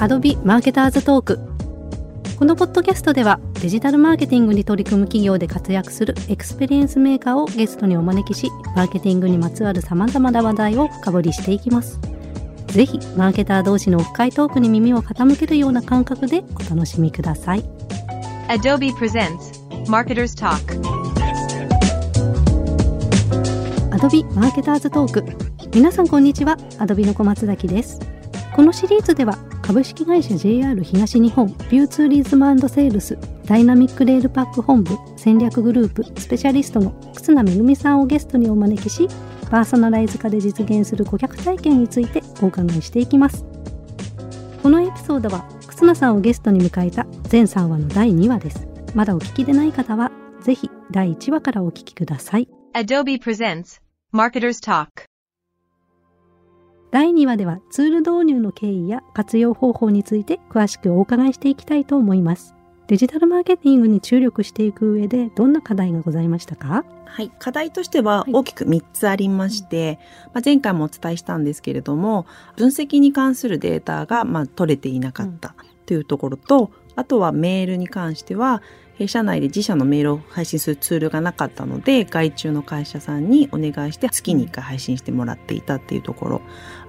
Adobe Marketer's Talk このポッドキャストではデジタルマーケティングに取り組む企業で活躍するエクスペリエンスメーカーをゲストにお招きしマーケティングにまつわる様々な話題を深掘りしていきます。ぜひマーケター同士の深いトークに耳を傾けるような感覚でお楽しみください。Adobe presents Marketer's Talk. Adobe Marketer's Talk皆さんこんにちは。Adobe の小松崎ですこのシリーズでは株式会社 JR 東日本びゅうツーリズムセールスダイナミックレールパック本部戦略グループスペシャリストの忽那めぐみさんをゲストにお招きしパーソナライズ化で実現する顧客体験についてお伺いしていきます。このエピソードは沓名さんをゲストに迎えた全3話の第2話です。まだお聞きでない方はぜひ第1話からお聞きください。Adobe presents Marketers Talk. 第2話ではツール導入の経緯や活用方法について詳しくお伺いしていきたいと思います。デジタルマーケティングに注力していく上でどんな課題がございましたか？はい。課題としては大きく3つありまして、まあ、前回もお伝えしたんですけれども、分析に関するデータがまあ取れていなかったというところと、あとはメールに関しては、弊社内で自社のメールを配信するツールがなかったので、外注の会社さんにお願いして月に1回配信してもらっていたっていうところ。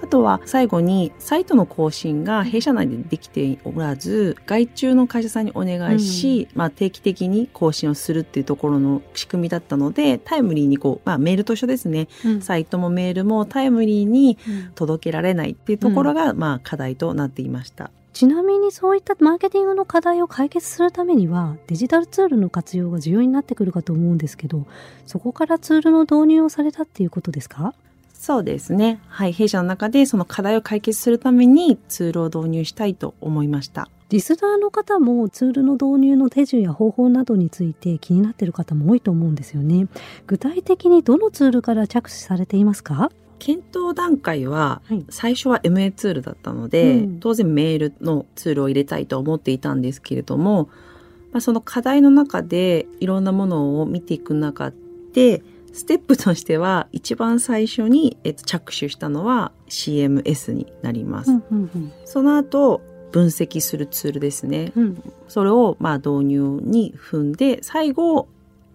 あとは最後にサイトの更新が弊社内でできておらず、外注の会社さんにお願いし、まあ定期的に更新をするっていうところの仕組みだったので、タイムリーにこう、まあメールと一緒ですね。うんサイトもメールもタイムリーに届けられないっていうところが、まあ課題となっていました。ちなみにそういったマーケティングの課題を解決するためにはデジタルツールの活用が重要になってくるかと思うんですけどそこからツールの導入をされたっていうことですか？そうですね。はい。弊社の中でその課題を解決するためにツールを導入したいと思いました。リスナーの方もツールの導入の手順や方法などについて気になっている方も多いと思うんですよね具体的にどのツールから着手されていますか？検討段階ははい最初は MA ツールだったので、うん当然メールのツールを入れたいと思っていたんですけれども、まあ、その課題の中でいろんなものを見ていく中でステップとしては一番最初に、えっと、着手したのは CMS になります。うんうんその後分析するツールですね。うんうんそれをまあ導入に踏んで最後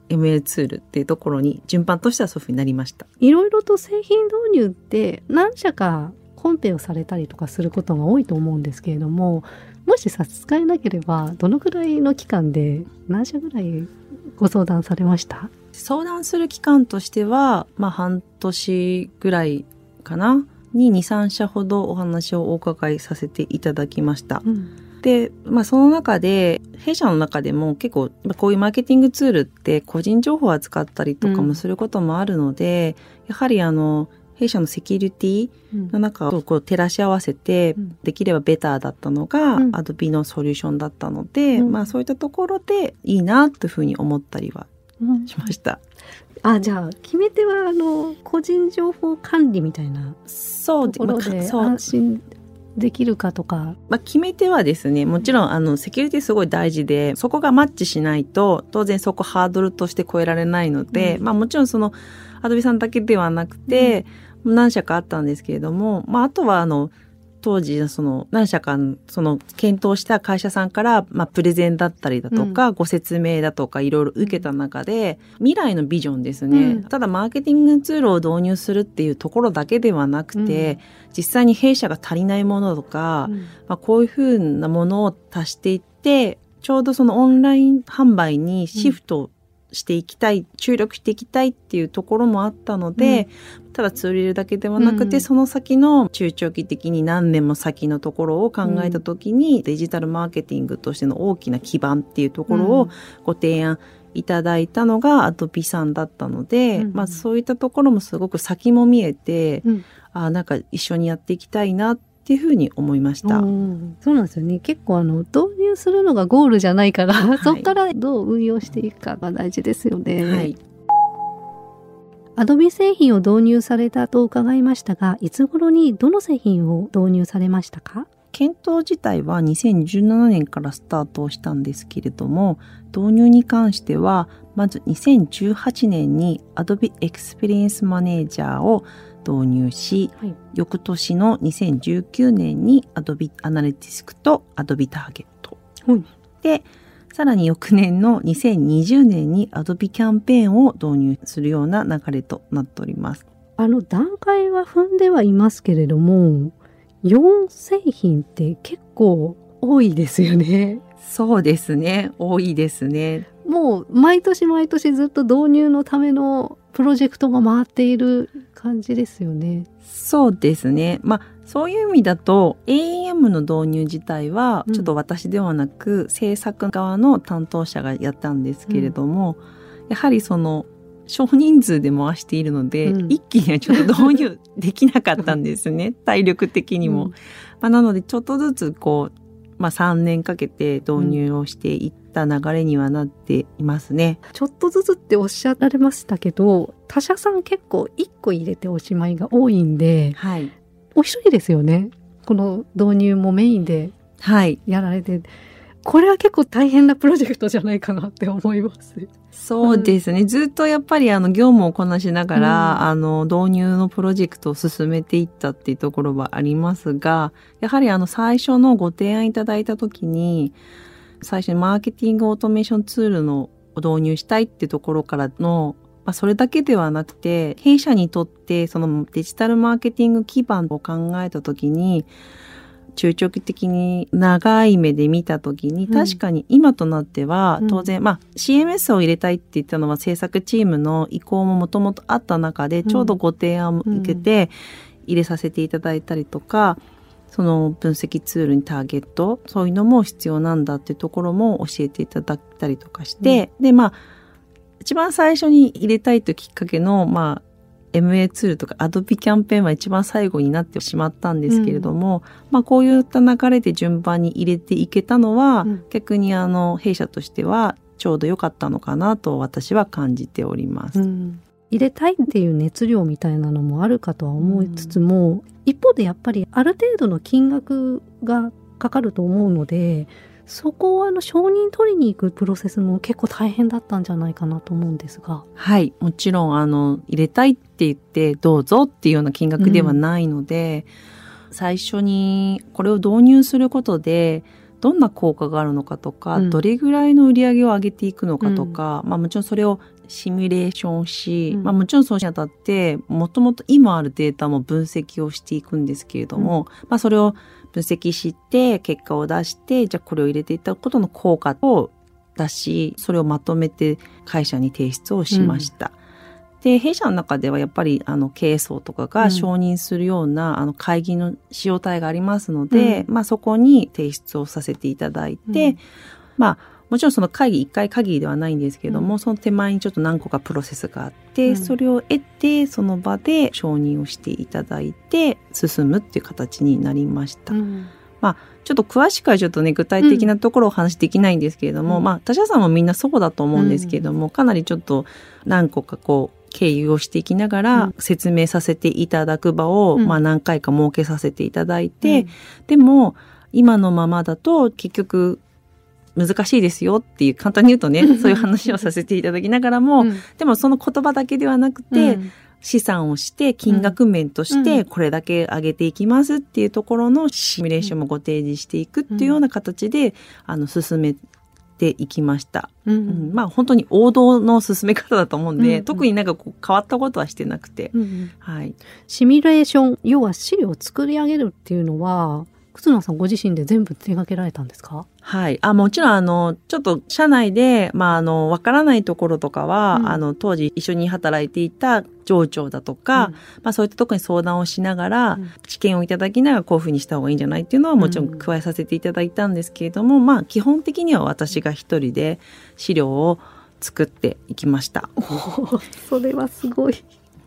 ML ツールっていうところに順番としてはそういうふうになりました。いろいろと製品導入って何社かコンペをされたりとかすることが多いと思うんですけれどももし差し支えなければどのくらいの期間で何社ぐらいご相談されました？相談する期間としては、まあ半年ぐらいかな？に2、3社ほどお話をお伺いさせていただきました。うんで、まあその中で、弊社の中でも結構、まあこういうマーケティングツールって個人情報を扱ったりとかもすることもあるので、やはりあの、弊社のセキュリティの中をこう照らし合わせてうん、できればベターだったのが、うん。Adobe のソリューションだったので、うん。まあそういったところでいいなというふうに思ったりはうん。しました。あじゃあ決め手はあの個人情報管理みたいなそうところで安心できるかとか、まあ、決め手はですね、もちろん、あの、セキュリティすごい大事で、そこがマッチしないと、当然そこハードルとして超えられないので、うん。まあもちろんその、アドビさんだけではなくて、何社かあったんですけれども、まああとはあの、当時、その、何社か、その、検討した会社さんから、まあ、プレゼンだったりだとか、ご説明だとか、いろいろ受けた中で、未来のビジョンですね。うん。ただ、マーケティングツールを導入するっていうところだけではなくて、実際に弊社が足りないものとか、うん。まあ、こういうふうなものを足していって、ちょうどそのオンライン販売にシフトしていきたい、注力していきたいっていうところもあったので、ただツール入れるだけではなくて、うん。その先の中長期的に何年も先のところを考えたときに、デジタルマーケティングとしての大きな基盤っていうところをご提案いただいたのがアドビさんだったので、うん。まあそういったところもすごく先も見えて、うん。あなんか一緒にやっていきたいなっていうふうに思いました。うんそうなんですよね。結構あの導入するのがゴールじゃないから、い。そこからどう運用していくかが大事ですよね。はい。アドビ製品を導入されたと伺いましたがいつ頃にどの製品を導入されましたか？検討自体は2017年からスタートをしたんですけれども、導入に関しては、まず2018年に Adobe Experience Manager を導入し、はい。翌年の2019年に Adobe Analytics と Adobe Target。はいで、さらに翌年の2020年に Adobe キャンペーンを導入するような流れとなっております。あの段階は踏んではいますけれども、4製品って結構多いですよね。そうですね。多いですね。もう毎年毎年ずっと導入のためのプロジェクトが回っている感じですよね。そうですね。まあ、そういう意味だと AEM の導入自体はうんちょっと私ではなく、制作側の担当者がやったんですけれども、やはりその少人数で回しているので、うん一気にはちょっと導入できなかったんですね。体力的にも。うんまあ、なのでちょっとずつこう、まあ、3年かけて導入をしていった流れにはなっていますね。ちょっとずつっておっしゃられましたけど、他社さん結構1個入れておしまいが多いんで、はい。お一人ですよね。この導入もメインではい。やられて、これは結構大変なプロジェクトじゃないかなって思います。そうですね。ずっとやっぱりあの業務をこなしながら、うんあの導入のプロジェクトを進めていったっていうところはありますが、やはりあの最初のご提案いただいたときに、最初にマーケティングオートメーションツールの導入したいってところからの、まあ、それだけではなくて、弊社にとってそのデジタルマーケティング基盤を考えたときに、中長期的に長い目で見たときに、うん。確かに今となってはうん。当然、まあ CMS を入れたいって言ったのは制作チームの意向ももともとあった中で、うん。ちょうどご提案を受けて入れさせていただいたりとか、その分析ツールにターゲット、そういうのも必要なんだっていうところも教えていただいたりとかして、で、まあ、一番最初に入れたいというきっかけの、まあ、MA ツールとか Adobe キャンペーンは一番最後になってしまったんですけれども、まあこういった流れで順番に入れていけたのは、うん。逆にあの弊社としてはちょうど良かったのかなと私は感じております。うん。入れたいっていう熱量みたいなのもあるかとは思いつつも、一方でやっぱりある程度の金額がかかると思うのでそこをあの承認取りに行くプロセスも結構大変だったんじゃないかなと思うんですが。はい。もちろん、あの、入れたいって言って、どうぞっていうような金額ではないので、最初にこれを導入することで、どんな効果があるのかとか、うんどれぐらいの売り上げを上げていくのかとか、まあもちろんそれをシミュレーションし、うんまあもちろんそうしにあたって、もともと今あるデータも分析をしていくんですけれども、まあそれを分析して、結果を出して、じゃあこれを入れていったことの効果を出し、それをまとめて会社に提出をしました。で、弊社の中ではやっぱりあの経営層とかうん。が承認するような、あの会議の使用体がありますので、まあそこに提出をさせていただいて、うん。まあもちろんその会議一回限りではないんですけども、うん。その手前にちょっと何個かプロセスがあって、うん。それを得てその場で承認をしていただいて進むっていう形になりました。うん。ちょっと詳しくはちょっとね、具体的なところをお話しできないんですけれども、うん。まあ、他社さんもみんなそうだと思うんですけれども、かなりちょっと何個かこう、経由をしていきながうらん。説明させていただく場を、うん。まあ何回か設けさせていただいて、でも、今のままだと結局難しいですよっていう、簡単に言うとね、そういう話をさせていただきながらも、うん。でもその言葉だけではなくて、うん。資産をして金額面としうん。てこれだけ上げていきますっていうところのシミュレーションもご提示していくっていうような形で、あの進めていきました、ううん。んまあ本当に王道の進め方だと思うんで、うん。特になんかこう変わったことはしてなくて、うんはい。シミュレーション要は資料を作り上げるっていうのは忽那さんご自身で全部手掛けられたんですか？はい。あ、もちろん、あの、ちょっと、社内で、まあ、あの、わからないところとかは、うん。あの、当時一緒に働いていた上長だとか、まあ、そういったところに相談をしながら、うん。知見をいただきながらこういうふうにした方がいいんじゃないっていうのはもちろん加えさせていただいたんですけれども、まあ基本的には私が一人で資料を作っていきました。それはすごい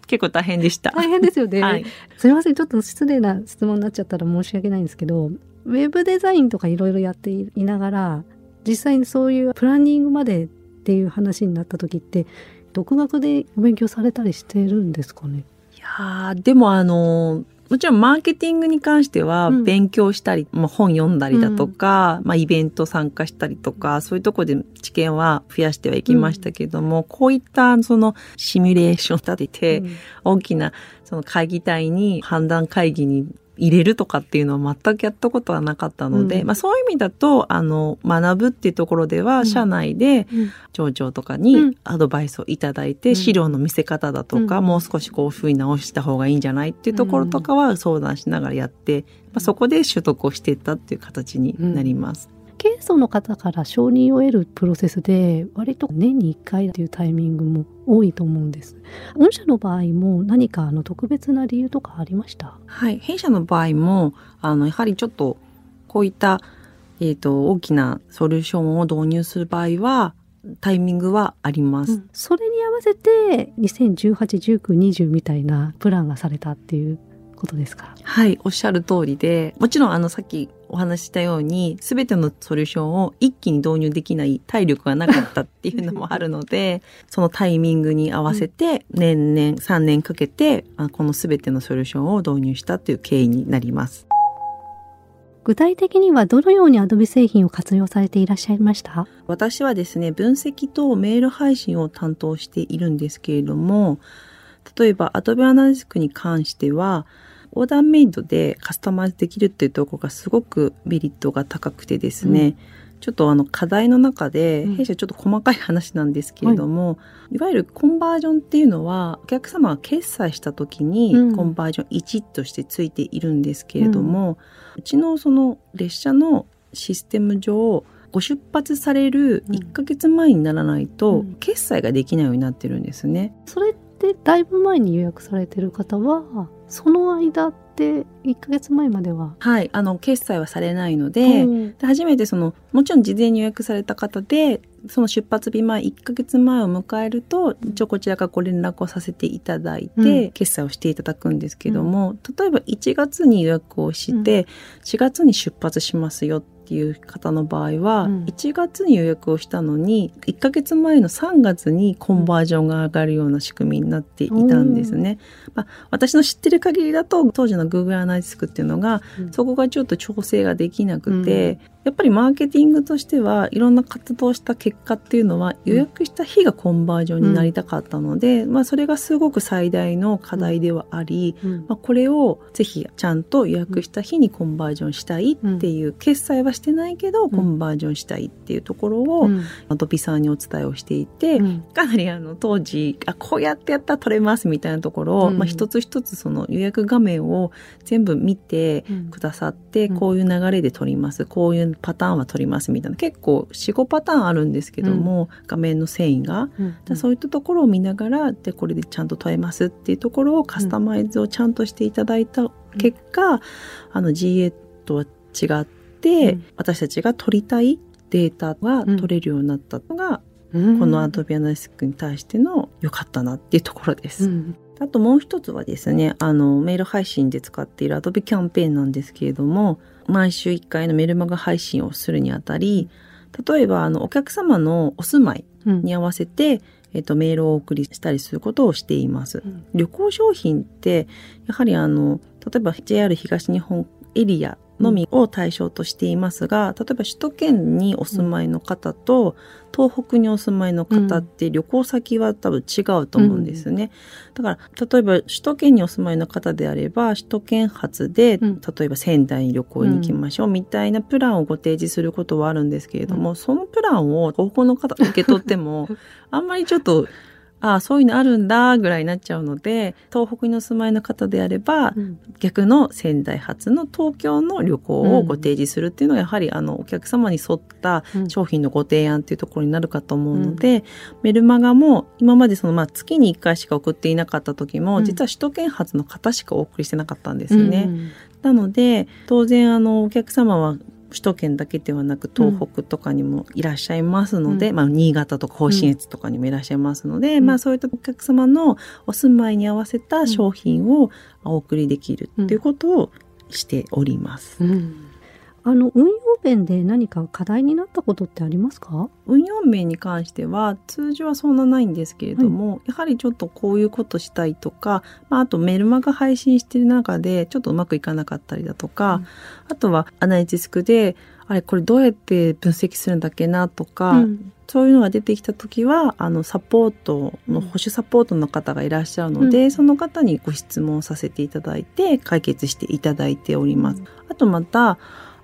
結構大変でした。大変ですよね、はい。すみませんちょっと失礼な質問になっちゃったら申し訳ないんですけどウェブデザインとかいろいろやっていながら実際にそういうプランニングまでっていう話になった時って独学でお勉強されたりしてるんですかね？いやーでもあの、もちろんマーケティングに関してはうん。勉強したり、まあ、本読んだりだとか、まあ、イベント参加したりとかそういうところで知見は増やしてはいきましたけども、こういったそのシミュレーション立てて、うん。大きなその会議体に判断会議に入れるとかっていうのは全くやったことはなかったので、うん。まあそういう意味だと、あの、学ぶっていうところでは、うん。社内でうん。町長とかうん。にアドバイスをいただいて、うん。資料の見せ方だとか、うん。もう少しこういうふうに直した方がいいんじゃないっていうところとかは相談しながらやって、まあ、そこで取得をしていったっていう形になります。経営層の方から承認を得るプロセスで割と年に1回というタイミングも多いと思うんです。御社の場合も何かあの特別な理由とかありました？はい。弊社の場合も、あの、やはりちょっと、こういった、えっ、と、大きなソリューションを導入する場合は、タイミングはあります。それに合わせて2018、19、20みたいなプランがされたっていうことですか？はい、おっしゃる通りで、もちろんあのさっきお話ししたように、すべてのソリューションを一気に導入できない体力がなかったっていうのもあるので、そのタイミングに合わせて年々3年かけて、あこのすべてのソリューションを導入したという経緯になります。具体的にはどのように Adobe 製品を活用されていらっしゃいました？私はですね、分析とメール配信を担当しているんですけれども、例えば Adobe Analytics に関しては、オーダーメイドでカスタマイズできるっていうところがすごくメリットが高くてですね、ちょっとあの課題の中で、うん。弊社ちょっと細かい話なんですけれども、い、わゆるコンバージョンっていうのは、お客様が決済した時にうん。コンバージョン1としてついているんですけれども、うちのその列車のシステム上、ご出発されるうん1ヶ月前にならないとうん。決済ができないようになってるんですね。それってだいぶ前に予約されてる方はその間って1ヶ月前までは、はい、あの決済はされないので、うん。で初めてそのもちろん事前に予約された方でその出発日前1ヶ月前を迎えると一応こちらからご連絡をさせていただいて、うん。決済をしていただくんですけども、例えば1月に予約をして、4月に出発しますよっていう方の場合は、うん1月に予約をしたのに1ヶ月前の3月にコンバージョンが上がるような仕組みになっていたんですね。まあ、私の知ってる限りだと当時の Google アナリティクっていうのがうん。そこがちょっと調整ができなくて、やっぱりマーケティングとしてはいろんな活動をした結果っていうのは予約した日がコンバージョンになりたかったので、まあそれがすごく最大の課題ではあり、うん。まあ、これをぜひちゃんと予約した日にコンバージョンしたいっていう、決済はしてないけどコンバージョンしたいっていうところを、ドビさんにお伝えをしていて、うん。かなりあの当時あこうやってやったら取れますみたいなところを、うん。まあ、一つ一つその予約画面を全部見てうん。くださって、うん。こういう流れで取ります。こういうパターンは取ります。みたいな。結構45パターンあるんですけども、画面の繊維が。そういったところを見ながらでこれでちゃんと問えますっていうところをカスタマイズをちゃんとしていただいた結果、あの GA とは違って、うん。私たちが取りたいデータが取れるようになったのが、うん。この Adobe Analytics に対しての良かったなっていうところです。うんあともう一つはですね、あの、メール配信で使っている Adobe キャンペーンなんですけれども、毎週1回のメルマガ配信をするにあたり、例えば、あの、お客様のお住まいうんに合わせて、えっと、メールをお送りしたりすることをしています。うん旅行商品って、やはりあの、例えば JR 東日本エリアのみを対象としていますが、例えば首都圏にお住まいの方と、東北にお住まいの方って旅行先は多分違うと思うんですね。だから、例えば首都圏にお住まいの方であれば、首都圏発で、うん。例えば仙台に旅行に行きましょうみたいなプランをご提示することはあるんですけれども、そのプランを東北の方受け取っても、あんまりちょっと、ああ、そういうのあるんだ、ぐらいになっちゃうので、東北にお住まいの方であれば、うん。逆の仙台発の東京の旅行をご提示するっていうのは、やはりあの、お客様に沿ったうん。商品のご提案っていうところになるかと思うので、メルマガも今までその、まあ、月に1回しか送っていなかった時も、うん。実は首都圏発の方しかお送りしてなかったんですよね。うん。なので、当然あの、お客様は首都圏だけではなく東北とかにもいらっしゃいますので、うん。まあ、新潟とか甲信越とかにもいらっしゃいますので、うん。まあ、そういったお客様のお住まいに合わせた商品をお送りできるっていうことをしております。うんあの、運用面で何か課題になったことってありますか？運用面に関しては通常はそんなないんですけれども、やはりちょっとこういうことしたいとか、まあ、あとメルマガ配信してる中でちょっとうまくいかなかったりだとか、うん。あとはアナリティスクであれこれどうやって分析するんだっけなとか、うん。そういうのが出てきた時はあのサポートの保守サポートの方がいらっしゃるので、うん。その方にご質問させていただいて解決していただいております。あとまた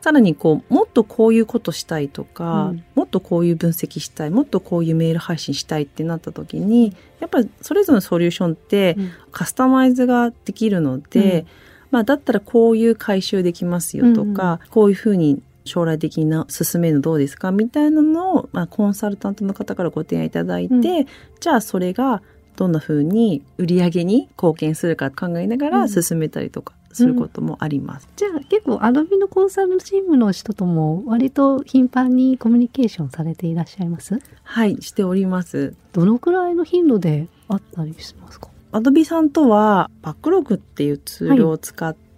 さらにこうもっとこういうことしたいとか、うん。もっとこういう分析したいもっとこういうメール配信したいってなった時にやっぱりそれぞれのソリューションってうん。カスタマイズができるので、うん。まあ、だったらこういう回収できますよとか、こういうふうに将来的な進めるのどうですかみたいなのを、まあ、コンサルタントの方からご提案いただいて、うん。じゃあそれがどんなふうに売り上げに貢献するか考えながらうん。進めたりとかすることもあります。じゃあ結構アドビのコンサルチームの人とも割と頻繁にコミュニケーションされていらっしゃいます？はい、しております。どのくらいの頻度であったりしますか？アドビさんとはバックログっていうツールを使って、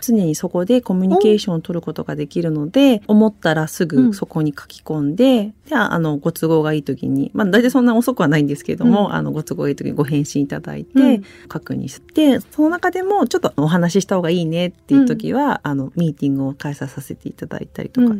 常にそこでコミュニケーションを取ることができるので、思ったらすうん。ぐそこに書き込んで、じゃあ、あの、ご都合がいい時に、まあ、大体そんな遅くはないんですけども、うん。あの、ご都合がいい時にご返信いただいて、うん。確認して、その中でもちょっとお話しした方がいいねっていう時は、あの、ミーティングを開催させていただいたりとか、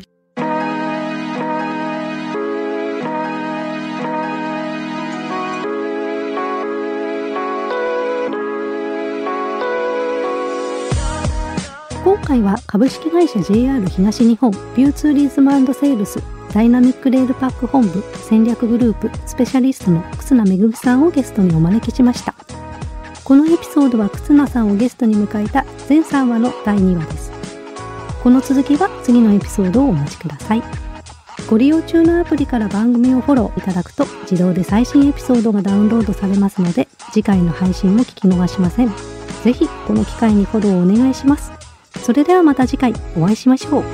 今回は株式会社 JR 東日本びゅうツーリズムセールスダイナミックレールパック本部戦略グループスペシャリストの忽那めぐみさんをゲストにお招きしました。このエピソードは忽那さんをゲストに迎えた全3話の第2話です。この続きは次のエピソードをお待ちください。ご利用中のアプリから番組をフォローいただくと自動で最新エピソードがダウンロードされますので次回の配信も聞き逃しません。ぜひこの機会にフォローをお願いします。それではまた次回お会いしましょう。